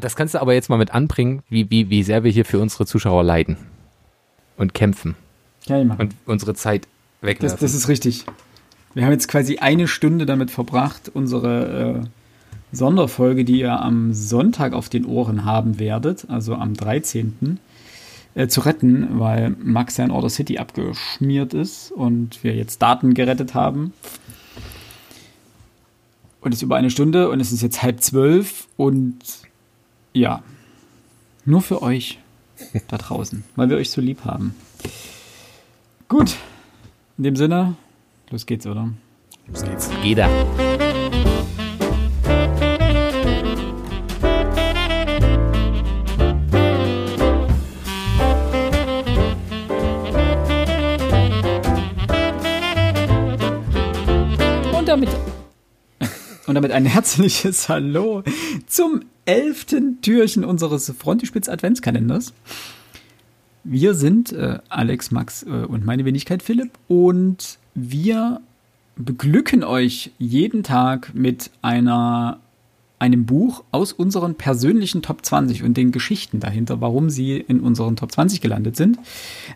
Das kannst du aber jetzt mal mit anbringen, wie, wie, wie sehr wir hier für unsere Zuschauer leiden und kämpfen Ja, ich und unsere Zeit weglassen. Das, das ist richtig. Wir haben jetzt quasi eine Stunde damit verbracht, unsere äh, Sonderfolge, die ihr am Sonntag auf den Ohren haben werdet, also am 13., äh, zu retten, weil Max ja in Order City abgeschmiert ist und wir jetzt Daten gerettet haben. Und es ist über eine Stunde und es ist jetzt halb zwölf und ja, nur für euch da draußen, weil wir euch so lieb haben. Gut, in dem Sinne, los geht's, oder? Los geht's. Jeder. Und damit, und damit ein herzliches Hallo zum elften Türchen unseres Frontispitz Adventskalenders. Wir sind äh, Alex, Max äh, und meine Wenigkeit Philipp und wir beglücken euch jeden Tag mit einer einem Buch aus unseren persönlichen Top 20 und den Geschichten dahinter, warum sie in unseren Top 20 gelandet sind.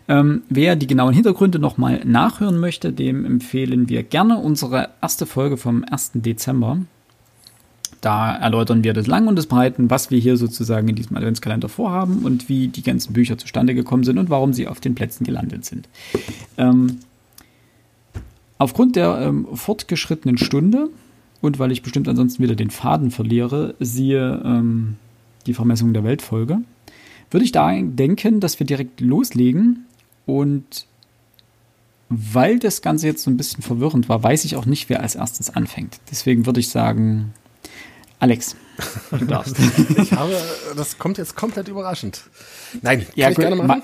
Ähm, wer die genauen Hintergründe nochmal nachhören möchte, dem empfehlen wir gerne unsere erste Folge vom 1. Dezember. Da erläutern wir das Lang und das Breiten, was wir hier sozusagen in diesem Adventskalender vorhaben und wie die ganzen Bücher zustande gekommen sind und warum sie auf den Plätzen gelandet sind. Ähm, aufgrund der ähm, fortgeschrittenen Stunde und weil ich bestimmt ansonsten wieder den Faden verliere, siehe ähm, die Vermessung der Weltfolge, würde ich da denken, dass wir direkt loslegen und weil das Ganze jetzt so ein bisschen verwirrend war, weiß ich auch nicht, wer als erstes anfängt. Deswegen würde ich sagen, Alex, du darfst. Ich habe, das kommt jetzt komplett überraschend. Nein, kann ja, ich gerne Ma machen.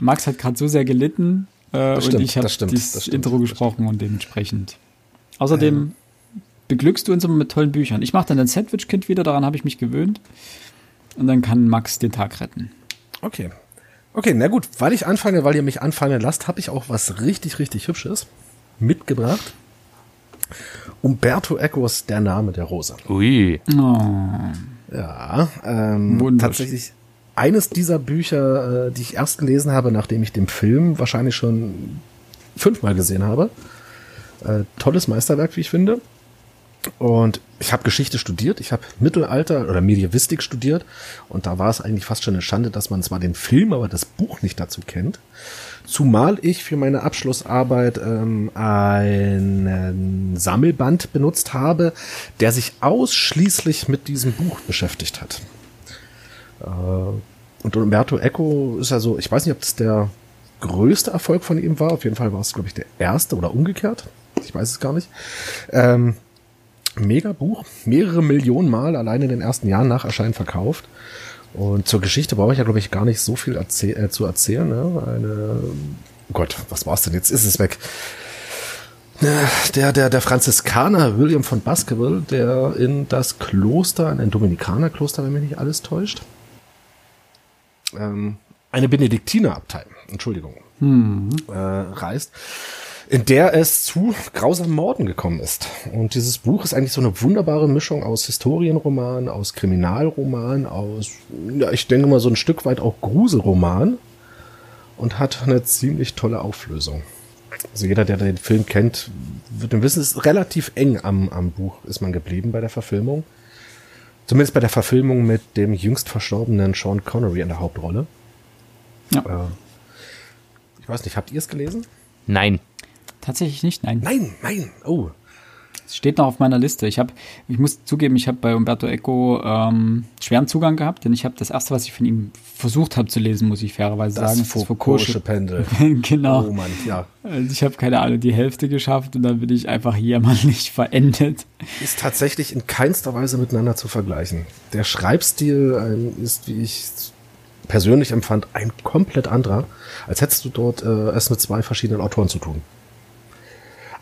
Max hat gerade so sehr gelitten äh, und stimmt, ich habe das stimmt, das, stimmt, Intro das gesprochen und dementsprechend. Außerdem beglückst du uns immer mit tollen Büchern. Ich mache dann ein Sandwich-Kind wieder, daran habe ich mich gewöhnt. Und dann kann Max den Tag retten. Okay. Okay, na gut, weil ich anfange, weil ihr mich anfangen lasst, habe ich auch was richtig, richtig Hübsches mitgebracht. Umberto Ecos, der Name der Rose. Ui. Oh, Ja, ähm, tatsächlich eines dieser Bücher, äh, die ich erst gelesen habe, nachdem ich den Film wahrscheinlich schon fünfmal gesehen habe. Äh, tolles Meisterwerk, wie ich finde. Und ich habe Geschichte studiert, ich habe Mittelalter oder Medievistik studiert und da war es eigentlich fast schon eine Schande, dass man zwar den Film, aber das Buch nicht dazu kennt. Zumal ich für meine Abschlussarbeit ähm, einen Sammelband benutzt habe, der sich ausschließlich mit diesem Buch beschäftigt hat. Äh, und Umberto Eco ist ja so, ich weiß nicht, ob das der größte Erfolg von ihm war. Auf jeden Fall war es, glaube ich, der erste oder umgekehrt. Ich weiß es gar nicht. Ähm, mega Buch, mehrere Millionen Mal allein in den ersten Jahren nach Erscheinen verkauft. Und zur Geschichte brauche ich ja, glaube ich, gar nicht so viel erzäh äh, zu erzählen. Ne? Eine, oh Gott, was war's denn? Jetzt ist es weg. Äh, Der, der, der Franziskaner William von Baskerville, der in das Kloster, in ein Dominikanerkloster, wenn mich nicht alles täuscht, ähm, eine Benediktinerabtei, Entschuldigung, äh, reist, in der es zu grausamen Morden gekommen ist. Und dieses Buch ist eigentlich so eine wunderbare Mischung aus Historienroman, aus Kriminalroman, aus, ja, ich denke mal so ein Stück weit auch Gruselroman und hat eine ziemlich tolle Auflösung. Also jeder, der den Film kennt, wird im Wissen, es ist relativ eng am, am Buch ist man geblieben bei der Verfilmung. Zumindest bei der Verfilmung mit dem jüngst verstorbenen Sean Connery in der Hauptrolle. Ja. Äh, ich weiß nicht, habt ihr es gelesen? Nein. Tatsächlich nicht, nein. Nein, nein. Oh, Es steht noch auf meiner Liste. Ich habe, ich muss zugeben, ich habe bei Umberto Eco ähm, schweren Zugang gehabt, denn ich habe das erste, was ich von ihm versucht habe zu lesen, muss ich fairerweise sagen, ist das Foucault'sche Pendel. genau. Oh Mann, ja. Also ich habe keine Ahnung, die Hälfte geschafft und dann bin ich einfach jämmerlich verendet. Ist tatsächlich in keinster Weise miteinander zu vergleichen. Der Schreibstil ähm, ist, wie ich persönlich empfand, ein komplett anderer, als hättest du dort äh, es mit zwei verschiedenen Autoren zu tun.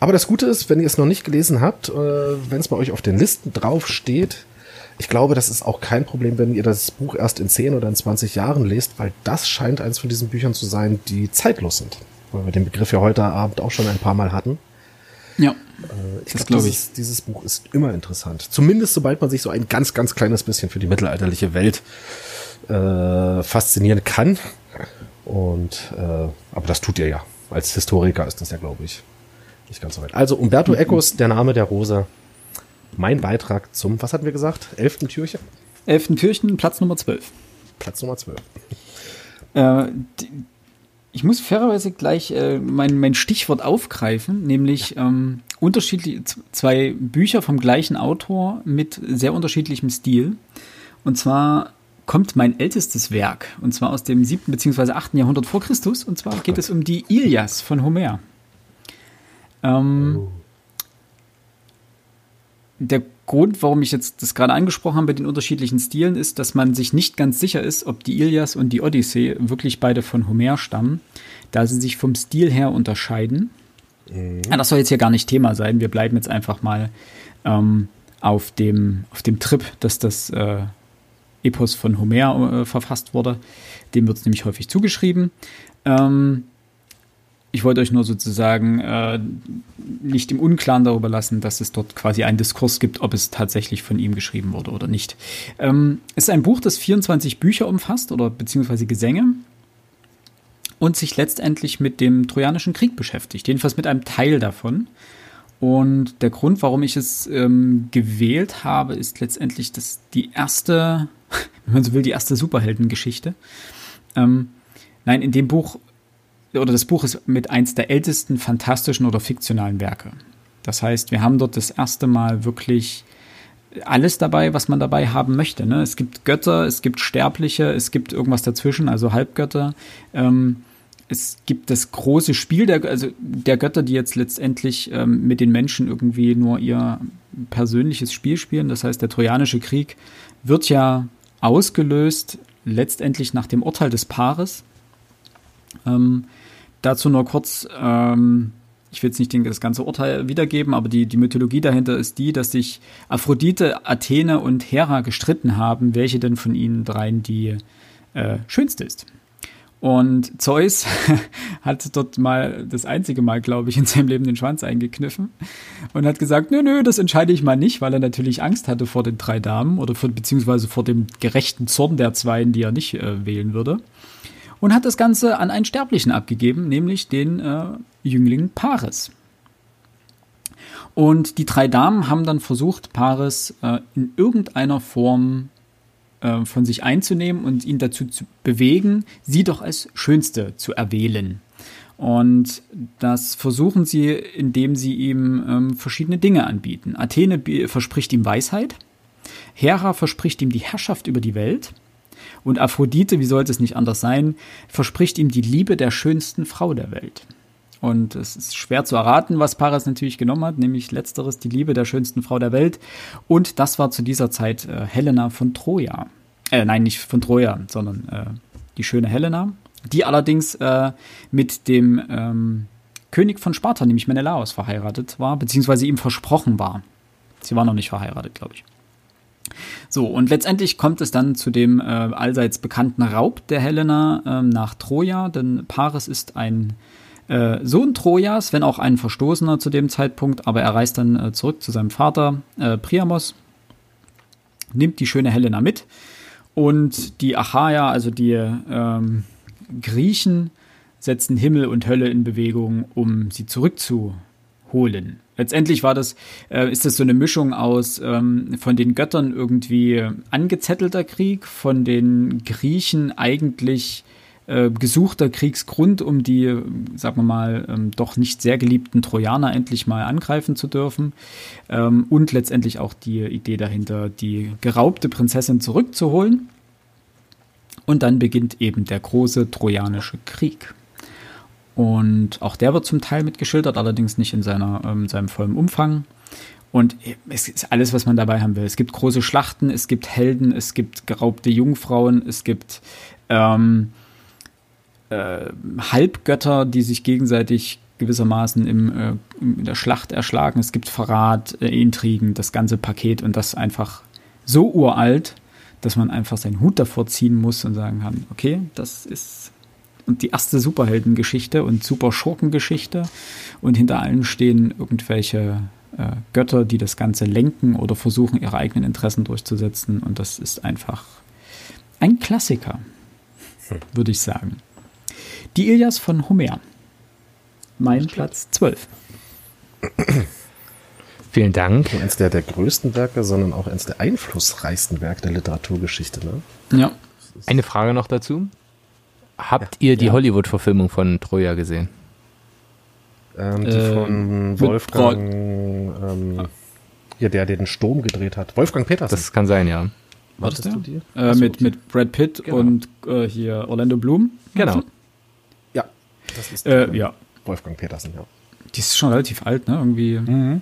Aber das Gute ist, wenn ihr es noch nicht gelesen habt, äh, wenn es bei euch auf den Listen drauf steht, ich glaube, das ist auch kein Problem, wenn ihr das Buch erst in 10 oder in 20 Jahren lest, weil das scheint eins von diesen Büchern zu sein, die zeitlos sind. Weil wir den Begriff ja heute Abend auch schon ein paar Mal hatten. Ja. Äh, ich glaube, dieses, dieses Buch ist immer interessant. Zumindest sobald man sich so ein ganz, ganz kleines bisschen für die mittelalterliche Welt äh, faszinieren kann. Und äh, aber das tut ihr ja. Als Historiker ist das ja, glaube ich, nicht ganz so weit. Also Umberto Ecos, der Name der Rose. Mein Beitrag zum, was hatten wir gesagt? Elften Türchen? Elften Türchen, Platz Nummer 12. Platz Nummer 12. Äh, die, ich muss fairerweise gleich äh, mein, mein Stichwort aufgreifen, nämlich ähm, unterschiedliche zwei Bücher vom gleichen Autor mit sehr unterschiedlichem Stil. Und zwar kommt mein ältestes Werk, und zwar aus dem siebten bzw. achten Jahrhundert vor Christus, und zwar geht es um die Ilias von Homer. Ähm, oh. Der Grund, warum ich jetzt das gerade angesprochen habe mit den unterschiedlichen Stilen, ist, dass man sich nicht ganz sicher ist, ob die Ilias und die Odyssee wirklich beide von Homer stammen, da sie sich vom Stil her unterscheiden. Mhm. Das soll jetzt hier gar nicht Thema sein. Wir bleiben jetzt einfach mal ähm, auf, dem, auf dem Trip, dass das äh, Epos von Homer äh, verfasst wurde. Dem wird es nämlich häufig zugeschrieben. Ähm, ich wollte euch nur sozusagen äh, nicht im Unklaren darüber lassen, dass es dort quasi einen Diskurs gibt, ob es tatsächlich von ihm geschrieben wurde oder nicht. Ähm, es ist ein Buch, das 24 Bücher umfasst oder beziehungsweise Gesänge und sich letztendlich mit dem Trojanischen Krieg beschäftigt, jedenfalls mit einem Teil davon. Und der Grund, warum ich es ähm, gewählt habe, ist letztendlich dass die erste, wenn man so will, die erste Superheldengeschichte. Ähm, nein, in dem Buch oder das Buch ist mit eins der ältesten fantastischen oder fiktionalen Werke. Das heißt, wir haben dort das erste Mal wirklich alles dabei, was man dabei haben möchte. Ne? Es gibt Götter, es gibt Sterbliche, es gibt irgendwas dazwischen, also Halbgötter. Ähm, es gibt das große Spiel der, also der Götter, die jetzt letztendlich ähm, mit den Menschen irgendwie nur ihr persönliches Spiel spielen. Das heißt, der Trojanische Krieg wird ja ausgelöst letztendlich nach dem Urteil des Paares. Ähm, Dazu nur kurz, ähm, ich will jetzt nicht das ganze Urteil wiedergeben, aber die, die Mythologie dahinter ist die, dass sich Aphrodite, Athene und Hera gestritten haben, welche denn von ihnen dreien die äh, schönste ist. Und Zeus hat dort mal das einzige Mal, glaube ich, in seinem Leben den Schwanz eingekniffen und hat gesagt, nö, nö, das entscheide ich mal nicht, weil er natürlich Angst hatte vor den drei Damen oder vor, beziehungsweise vor dem gerechten Zorn der Zweien, die er nicht äh, wählen würde und hat das Ganze an einen Sterblichen abgegeben, nämlich den äh, Jüngling Paris. Und die drei Damen haben dann versucht, Paris äh, in irgendeiner Form äh, von sich einzunehmen und ihn dazu zu bewegen, sie doch als Schönste zu erwählen. Und das versuchen sie, indem sie ihm ähm, verschiedene Dinge anbieten. Athene verspricht ihm Weisheit, Hera verspricht ihm die Herrschaft über die Welt und Aphrodite, wie sollte es nicht anders sein, verspricht ihm die Liebe der schönsten Frau der Welt. Und es ist schwer zu erraten, was Paris natürlich genommen hat, nämlich letzteres, die Liebe der schönsten Frau der Welt. Und das war zu dieser Zeit äh, Helena von Troja. Äh, nein, nicht von Troja, sondern äh, die schöne Helena, die allerdings äh, mit dem ähm, König von Sparta, nämlich Menelaos, verheiratet war, beziehungsweise ihm versprochen war. Sie war noch nicht verheiratet, glaube ich. So, und letztendlich kommt es dann zu dem äh, allseits bekannten Raub der Helena äh, nach Troja, denn Paris ist ein äh, Sohn Trojas, wenn auch ein Verstoßener zu dem Zeitpunkt, aber er reist dann äh, zurück zu seinem Vater äh, Priamos, nimmt die schöne Helena mit und die Achaier, also die ähm, Griechen, setzen Himmel und Hölle in Bewegung, um sie zurückzuholen. Letztendlich war das, äh, ist das so eine Mischung aus ähm, von den Göttern irgendwie angezettelter Krieg, von den Griechen eigentlich äh, gesuchter Kriegsgrund, um die, sagen wir mal, ähm, doch nicht sehr geliebten Trojaner endlich mal angreifen zu dürfen. Ähm, und letztendlich auch die Idee dahinter, die geraubte Prinzessin zurückzuholen. Und dann beginnt eben der große Trojanische Krieg. Und auch der wird zum Teil mitgeschildert, allerdings nicht in seiner, ähm, seinem vollen Umfang. Und es ist alles, was man dabei haben will. Es gibt große Schlachten, es gibt Helden, es gibt geraubte Jungfrauen, es gibt ähm, äh, Halbgötter, die sich gegenseitig gewissermaßen im, äh, in der Schlacht erschlagen. Es gibt Verrat, äh, Intrigen, das ganze Paket und das einfach so uralt, dass man einfach seinen Hut davor ziehen muss und sagen kann, okay, das ist und die erste Superheldengeschichte und Superschurkengeschichte. Und hinter allen stehen irgendwelche äh, Götter, die das Ganze lenken oder versuchen, ihre eigenen Interessen durchzusetzen. Und das ist einfach ein Klassiker, hm. würde ich sagen. Die Ilias von Homer. Mein Platz 12. Vielen Dank. Nicht eines der, der größten Werke, sondern auch eines der einflussreichsten Werke der Literaturgeschichte. Ne? Ja. Eine Frage noch dazu. Habt ihr die ja. Hollywood-Verfilmung von Troja gesehen? Ähm, die äh, von Wolfgang, ähm, hier, der den Sturm gedreht hat. Wolfgang Petersen. Das kann sein, ja. Was ist du dir? Äh, mit, mit Brad Pitt genau. und äh, hier Orlando Bloom. Genau. Ja, das ist äh, ja. Wolfgang Petersen, ja. Die ist schon relativ alt, ne? Irgendwie mhm.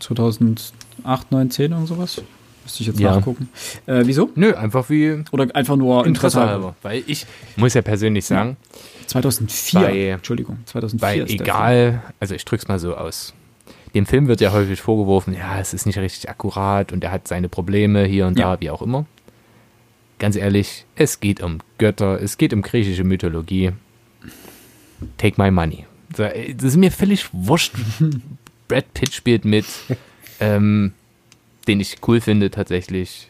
2008, 9, 10 und sowas. Müsste ich jetzt ja. nachgucken. Äh, wieso? Nö, einfach wie. Oder einfach nur Interesse, halber. Weil ich muss ja persönlich sagen. 2004. Bei, Entschuldigung, 2004. Bei egal, also ich drück's mal so aus. Dem Film wird ja häufig vorgeworfen, ja, es ist nicht richtig akkurat und er hat seine Probleme hier und ja. da, wie auch immer. Ganz ehrlich, es geht um Götter, es geht um griechische Mythologie. Take my money. Das ist mir völlig wurscht. Brad Pitt spielt mit. Ähm, den ich cool finde tatsächlich.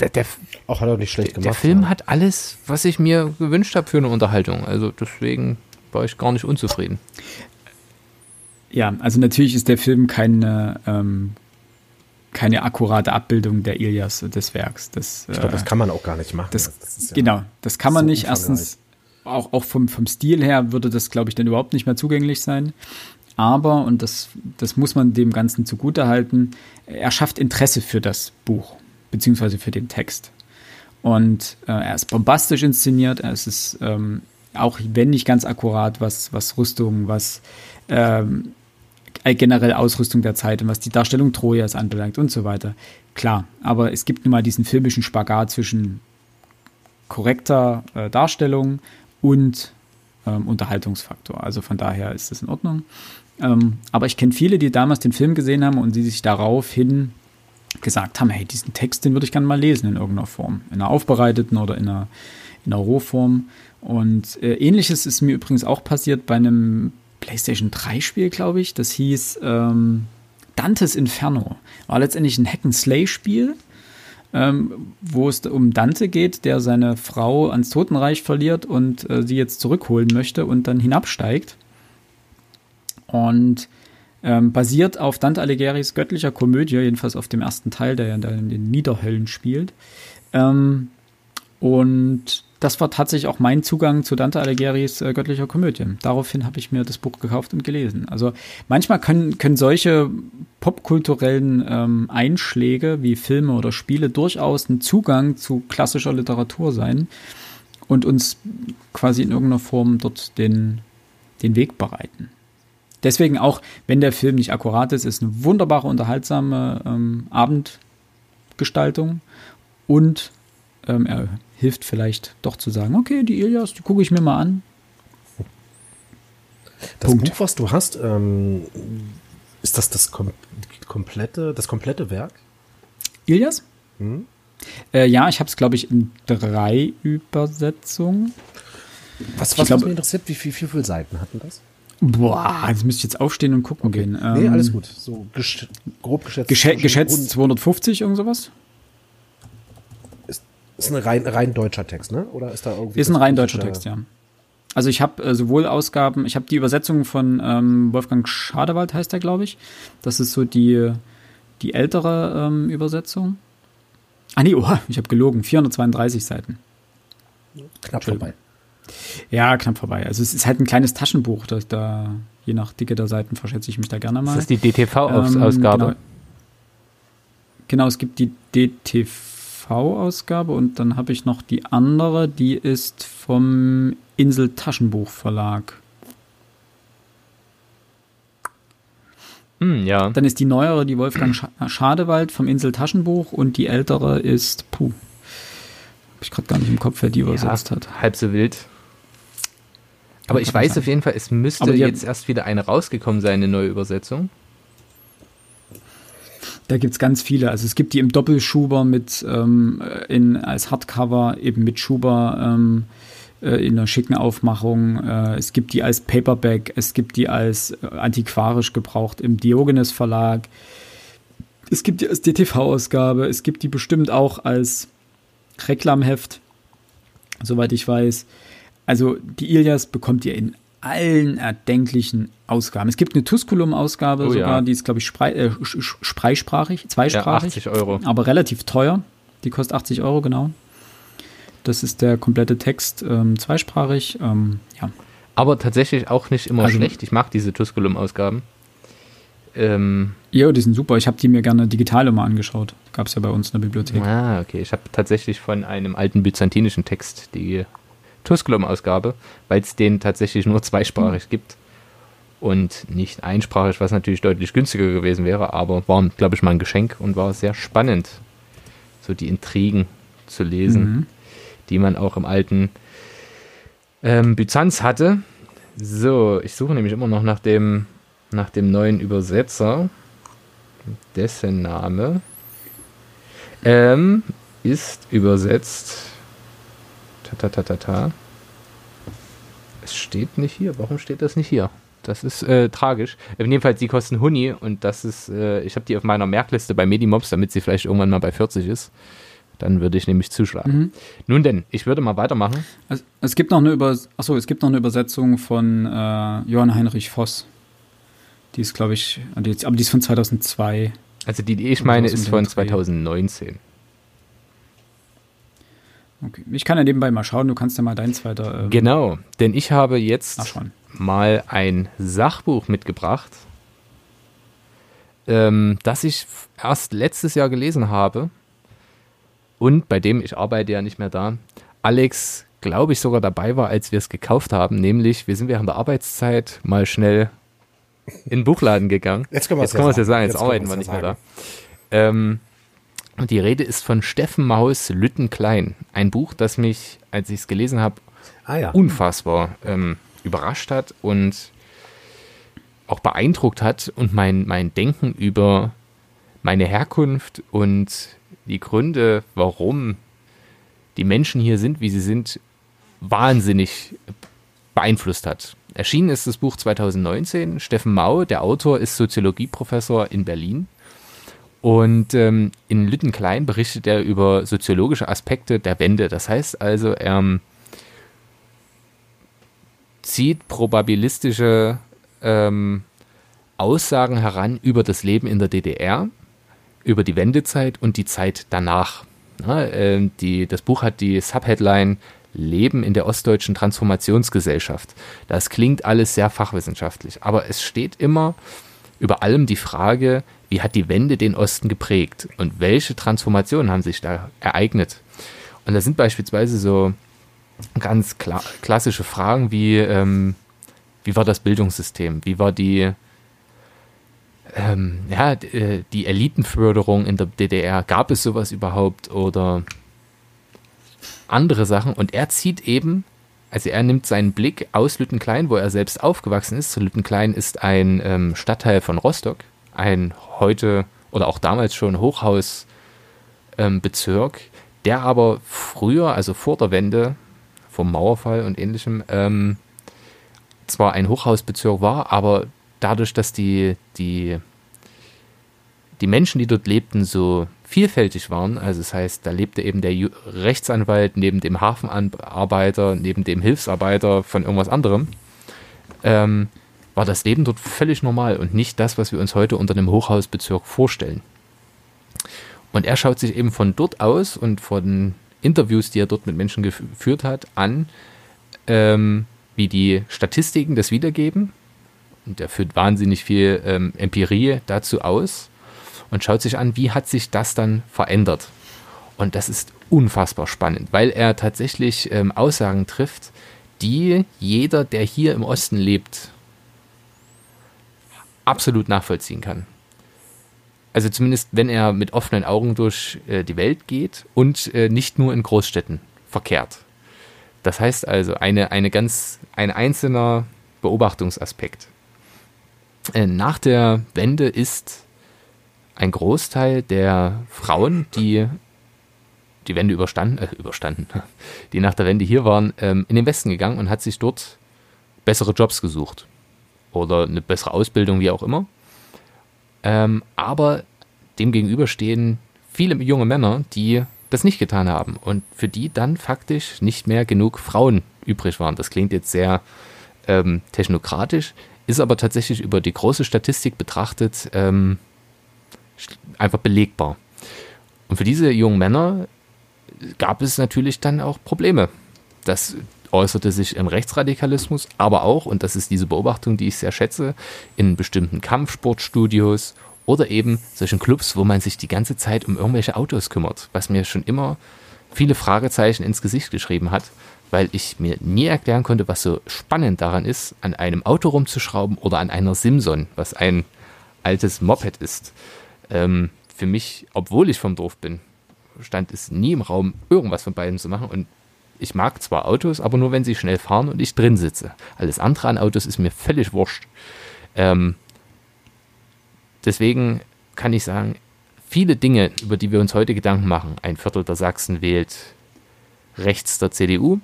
Der, der, auch hat er nicht schlecht gemacht. Der Film ja. hat alles, was ich mir gewünscht habe für eine Unterhaltung. Also deswegen war ich gar nicht unzufrieden. Ja, also natürlich ist der Film keine, ähm, keine akkurate Abbildung der Ilias des Werks. Das, ich glaube, das äh, kann man auch gar nicht machen. Das, das ja genau, das kann man so nicht. Erstens, auch, auch vom, vom Stil her würde das, glaube ich, dann überhaupt nicht mehr zugänglich sein. Aber, und das, das muss man dem Ganzen zugutehalten, er schafft Interesse für das Buch, beziehungsweise für den Text. Und äh, er ist bombastisch inszeniert, er ist ähm, auch wenn nicht ganz akkurat, was, was Rüstung, was ähm, generell Ausrüstung der Zeit und was die Darstellung Trojas anbelangt und so weiter. Klar, aber es gibt nun mal diesen filmischen Spagat zwischen korrekter äh, Darstellung und ähm, Unterhaltungsfaktor. Also von daher ist das in Ordnung. Ähm, aber ich kenne viele, die damals den Film gesehen haben und die sich daraufhin gesagt haben, hey, diesen Text, den würde ich gerne mal lesen in irgendeiner Form. In einer aufbereiteten oder in einer, in einer Rohform. Und äh, ähnliches ist mir übrigens auch passiert bei einem PlayStation 3 Spiel, glaube ich. Das hieß ähm, Dantes Inferno. War letztendlich ein Hack-and-Slay-Spiel, ähm, wo es um Dante geht, der seine Frau ans Totenreich verliert und äh, sie jetzt zurückholen möchte und dann hinabsteigt und ähm, basiert auf Dante Alighieri's göttlicher Komödie, jedenfalls auf dem ersten Teil, der ja in den Niederhöllen spielt. Ähm, und das war tatsächlich auch mein Zugang zu Dante Alighieri's äh, göttlicher Komödie. Daraufhin habe ich mir das Buch gekauft und gelesen. Also manchmal können, können solche popkulturellen ähm, Einschläge wie Filme oder Spiele durchaus ein Zugang zu klassischer Literatur sein und uns quasi in irgendeiner Form dort den, den Weg bereiten. Deswegen auch, wenn der Film nicht akkurat ist, ist eine wunderbare, unterhaltsame ähm, Abendgestaltung und ähm, er hilft vielleicht doch zu sagen, okay, die Ilias, die gucke ich mir mal an. Das Punkt. Buch, was du hast, ähm, ist das das kom komplette, das komplette Werk? Ilias? Hm? Äh, ja, ich habe es, glaube ich, in drei Übersetzungen. Was, was, glaub, mich interessiert, wie, wie, wie viele Seiten hatten das? Boah, jetzt müsste ich jetzt aufstehen und gucken okay. gehen. Ähm, nee, alles gut. So gesch grob geschätzt. Gesche geschätzt 250, irgend sowas? Ist, ist ein rein, rein deutscher Text, ne? Oder ist da irgendwie. Ist ein rein deutscher Text, ja. Also ich habe äh, sowohl Ausgaben, ich habe die Übersetzung von ähm, Wolfgang Schadewald, heißt der, glaube ich. Das ist so die, die ältere ähm, Übersetzung. Ah nee, oh, ich habe gelogen, 432 Seiten. Knapp vorbei. Ja, knapp vorbei. Also es ist halt ein kleines Taschenbuch, das da, je nach Dicke der Seiten verschätze ich mich da gerne mal. Das ist die DTV-Ausgabe. Ähm, genau. genau, es gibt die DTV-Ausgabe und dann habe ich noch die andere, die ist vom Insel Taschenbuch Verlag. Hm, ja. Dann ist die neuere die Wolfgang Schadewald vom Insel Taschenbuch und die ältere ist, puh, habe ich gerade gar nicht im Kopf, wer die übersetzt ja, hat. Halb so wild. Aber ich weiß auf jeden Fall, es müsste jetzt erst wieder eine rausgekommen sein, eine neue Übersetzung. Da gibt es ganz viele. Also es gibt die im Doppelschuber mit ähm, in, als Hardcover, eben mit Schuber ähm, äh, in einer schicken Aufmachung. Äh, es gibt die als Paperback, es gibt die als äh, antiquarisch gebraucht im Diogenes Verlag. Es gibt die als DTV-Ausgabe, es gibt die bestimmt auch als Reklamheft, soweit ich weiß. Also die Ilias bekommt ihr in allen erdenklichen Ausgaben. Es gibt eine Tusculum-Ausgabe Oh sogar, ja. die ist, glaube ich, sprei äh, sch- zweisprachig, zweisprachig, 80 Euro. aber relativ teuer. Die kostet 80 Euro, genau. Das ist der komplette Text ähm, zweisprachig. Ähm, ja. Aber tatsächlich auch nicht immer Also- schlecht. Ich mag diese Tusculum-Ausgaben. Ähm, ja, die sind super. Ich habe die mir gerne digital immer angeschaut. Gab es ja bei uns in der Bibliothek. ah, okay. Ich habe tatsächlich von einem alten byzantinischen Text die Tusculum-Ausgabe, weil es den tatsächlich nur zweisprachig gibt und nicht einsprachig, was natürlich deutlich günstiger gewesen wäre, aber war, glaube ich, mal ein Geschenk und war sehr spannend, so die Intrigen zu lesen. Mhm. die man auch im alten ähm, Byzanz hatte. So, ich suche nämlich immer noch nach dem, nach dem neuen Übersetzer. Dessen Name ähm, ist übersetzt. Ta, ta, ta, ta, ta. Es steht nicht hier. Warum steht das nicht hier? Das ist äh, tragisch. Jedenfalls, die kosten Huni und das ist, äh, ich habe die auf meiner Merkliste bei Medimobs, damit sie vielleicht irgendwann mal bei 40 ist. Dann würde ich nämlich zuschlagen. Mhm. Nun denn, ich würde mal weitermachen. Also, es gibt noch eine Über Achso, es gibt noch eine Übersetzung von äh, Johann Heinrich Voss. Die ist, glaube ich, aber die ist von 2002. Also die, die ich meine, ist von Dreh. 2019. Okay. Ich kann ja nebenbei mal schauen, du kannst ja mal deins weiter ähm, Genau, denn ich habe jetzt nachschauen. mal ein Sachbuch mitgebracht, ähm, das ich erst letztes Jahr gelesen habe und bei dem ich arbeite ja nicht mehr da. Alex, glaube ich, sogar dabei war, als wir es gekauft haben, nämlich wir sind während der Arbeitszeit mal schnell in den Buchladen gegangen. Jetzt können wir es Jetzt kann man es ja sagen, jetzt, Jetzt arbeiten wir nicht ja mehr da. Ähm, und die Rede ist von Steffen Maus Lüttenklein. Ein Buch, das mich, als ich es gelesen habe, Ah ja. unfassbar ähm, überrascht hat und auch beeindruckt hat und mein, mein Denken über meine Herkunft und die Gründe, warum die Menschen hier sind, wie sie sind, wahnsinnig beeinflusst hat. Erschienen ist das Buch 2019. Steffen Mau, der Autor, ist Soziologieprofessor in Berlin. Und ähm, in Lüttenklein berichtet er über soziologische Aspekte der Wende. Das heißt also, er ähm, zieht probabilistische ähm, Aussagen heran über das Leben in der DDR, über die Wendezeit und die Zeit danach. Ja, ähm, die, das Buch hat die Subheadline Leben in der ostdeutschen Transformationsgesellschaft. Das klingt alles sehr fachwissenschaftlich, aber es steht immer über allem die Frage, wie hat die Wende den Osten geprägt und welche Transformationen haben sich da ereignet. Und da sind beispielsweise so ganz kla klassische Fragen wie, ähm, wie war das Bildungssystem, wie war die, ähm, ja, äh, die Elitenförderung in der DDR, gab es sowas überhaupt oder andere Sachen. Und er zieht eben, also er nimmt seinen Blick aus Lüttenklein, wo er selbst aufgewachsen ist. Lüttenklein ist ein ähm, Stadtteil von Rostock, ein heute oder auch damals schon Hochhausbezirk, ähm, der aber früher, also vor der Wende, vom Mauerfall und ähnlichem, ähm, zwar ein Hochhausbezirk war, aber dadurch, dass die, die, die Menschen, die dort lebten, so vielfältig waren, also das heißt, da lebte eben der Rechtsanwalt neben dem Hafenarbeiter, neben dem Hilfsarbeiter von irgendwas anderem, ähm, war das Leben dort völlig normal und nicht das, was wir uns heute unter einem Hochhausbezirk vorstellen. Und er schaut sich eben von dort aus und von Interviews, die er dort mit Menschen gef- geführt hat, an, ähm, wie die Statistiken das wiedergeben. Und er führt wahnsinnig viel ähm, Empirie dazu aus und schaut sich an, wie hat sich das dann verändert. Und das ist unfassbar spannend, weil er tatsächlich ähm, Aussagen trifft, die jeder, der hier im Osten lebt, absolut nachvollziehen kann. Also zumindest, wenn er mit offenen Augen durch äh, die Welt geht und äh, nicht nur in Großstädten verkehrt. Das heißt also, eine, eine ganz, ein einzelner Beobachtungsaspekt. Äh, nach der Wende ist ein Großteil der Frauen, die die Wende überstanden, äh, überstanden, die nach der Wende hier waren, ähm, in den Westen gegangen und hat sich dort bessere Jobs gesucht. Oder eine bessere Ausbildung, wie auch immer. Ähm, aber dem gegenüber stehen viele junge Männer, die das nicht getan haben und für die dann faktisch nicht mehr genug Frauen übrig waren. Das klingt jetzt sehr ähm, technokratisch, ist aber tatsächlich über die große Statistik betrachtet ähm, einfach belegbar. Und für diese jungen Männer gab es natürlich dann auch Probleme. Das äußerte sich im Rechtsradikalismus, aber auch, und das ist diese Beobachtung, die ich sehr schätze, in bestimmten Kampfsportstudios oder eben solchen Clubs, wo man sich die ganze Zeit um irgendwelche Autos kümmert, was mir schon immer viele Fragezeichen ins Gesicht geschrieben hat, weil ich mir nie erklären konnte, was so spannend daran ist, an einem Auto rumzuschrauben oder an einer Simson, was ein altes Moped ist. Ähm, für mich, obwohl ich vom Dorf bin, stand es nie im Raum, irgendwas von beiden zu machen. Und ich mag zwar Autos, aber nur wenn sie schnell fahren und ich drin sitze. Alles andere an Autos ist mir völlig wurscht. Ähm, deswegen kann ich sagen, viele Dinge, über die wir uns heute Gedanken machen, ein Viertel der Sachsen wählt rechts der CDU,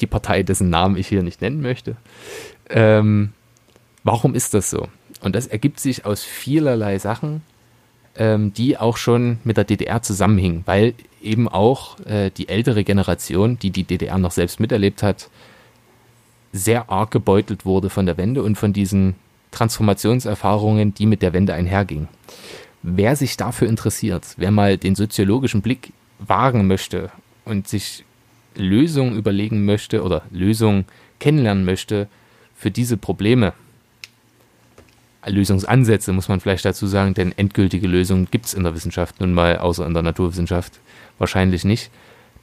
die Partei, dessen Namen ich hier nicht nennen möchte. Ähm, warum ist das so? Und das ergibt sich aus vielerlei Sachen, ähm, die auch schon mit der DDR zusammenhingen, weil eben auch äh, die ältere Generation, die die DDR noch selbst miterlebt hat, sehr arg gebeutelt wurde von der Wende und von diesen Transformationserfahrungen, die mit der Wende einhergingen. Wer sich dafür interessiert, wer mal den soziologischen Blick wagen möchte und sich Lösungen überlegen möchte oder Lösungen kennenlernen möchte für diese Probleme, Lösungsansätze, muss man vielleicht dazu sagen, denn endgültige Lösungen gibt es in der Wissenschaft nun mal, außer in der Naturwissenschaft wahrscheinlich nicht.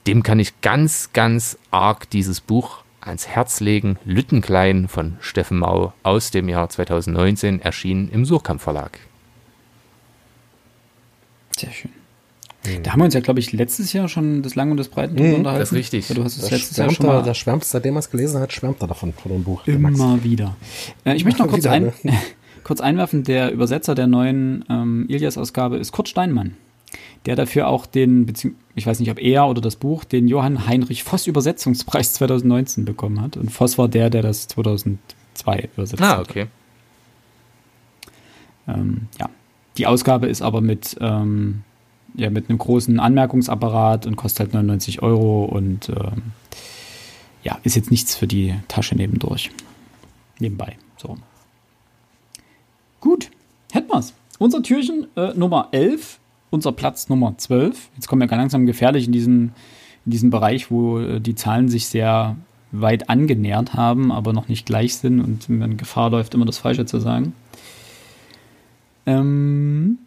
Dem kann ich ganz, ganz arg dieses Buch ans Herz legen. Lüttenklein von Steffen Mau aus dem Jahr 2019 erschienen im Surkamp Verlag. Sehr schön. Mhm. Da haben wir uns ja, glaube ich, letztes Jahr schon das Lang und das Breiten mhm, unterhalten. Das ist richtig. Du hast es letztes Jahr schon mal. Da schwärmt, seitdem er es gelesen hat, schwärmt er davon, von dem Buch. Immer wieder. Äh, ich möchte noch kurz, ein, ne? kurz einwerfen, der Übersetzer der neuen ähm, Ilias-Ausgabe ist Kurt Steinmann. Der dafür auch den, ich weiß nicht, ob er oder das Buch, den Johann Heinrich Voss Übersetzungspreis 2019 bekommen hat. Und Voss war der, der das 2002 übersetzt hat. Ah, okay. Ähm, ja. Die Ausgabe ist aber mit ähm, ja, mit einem großen Anmerkungsapparat und kostet halt 99 Euro und ähm, ja, ist jetzt nichts für die Tasche nebendurch. Nebenbei. So. Gut, hätten wir's. Unser Türchen äh, Nummer 11, unser Platz Nummer 12. Jetzt kommen wir ganz langsam gefährlich in diesen, in diesen Bereich, wo äh, die Zahlen sich sehr weit angenähert haben, aber noch nicht gleich sind und man Gefahr läuft, immer das Falsche zu sagen. Ähm,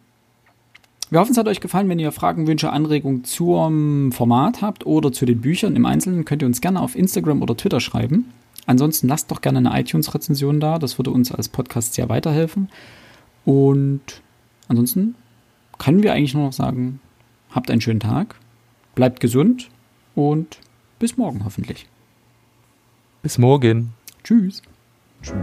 wir hoffen, es hat euch gefallen. Wenn ihr Fragen, Wünsche, Anregungen zum Format habt oder zu den Büchern im Einzelnen, könnt ihr uns gerne auf Instagram oder Twitter schreiben. Ansonsten lasst doch gerne eine iTunes-Rezension da. Das würde uns als Podcast sehr weiterhelfen. Und ansonsten können wir eigentlich nur noch sagen, habt einen schönen Tag, bleibt gesund und bis morgen hoffentlich. Bis morgen. Tschüss. Tschüss.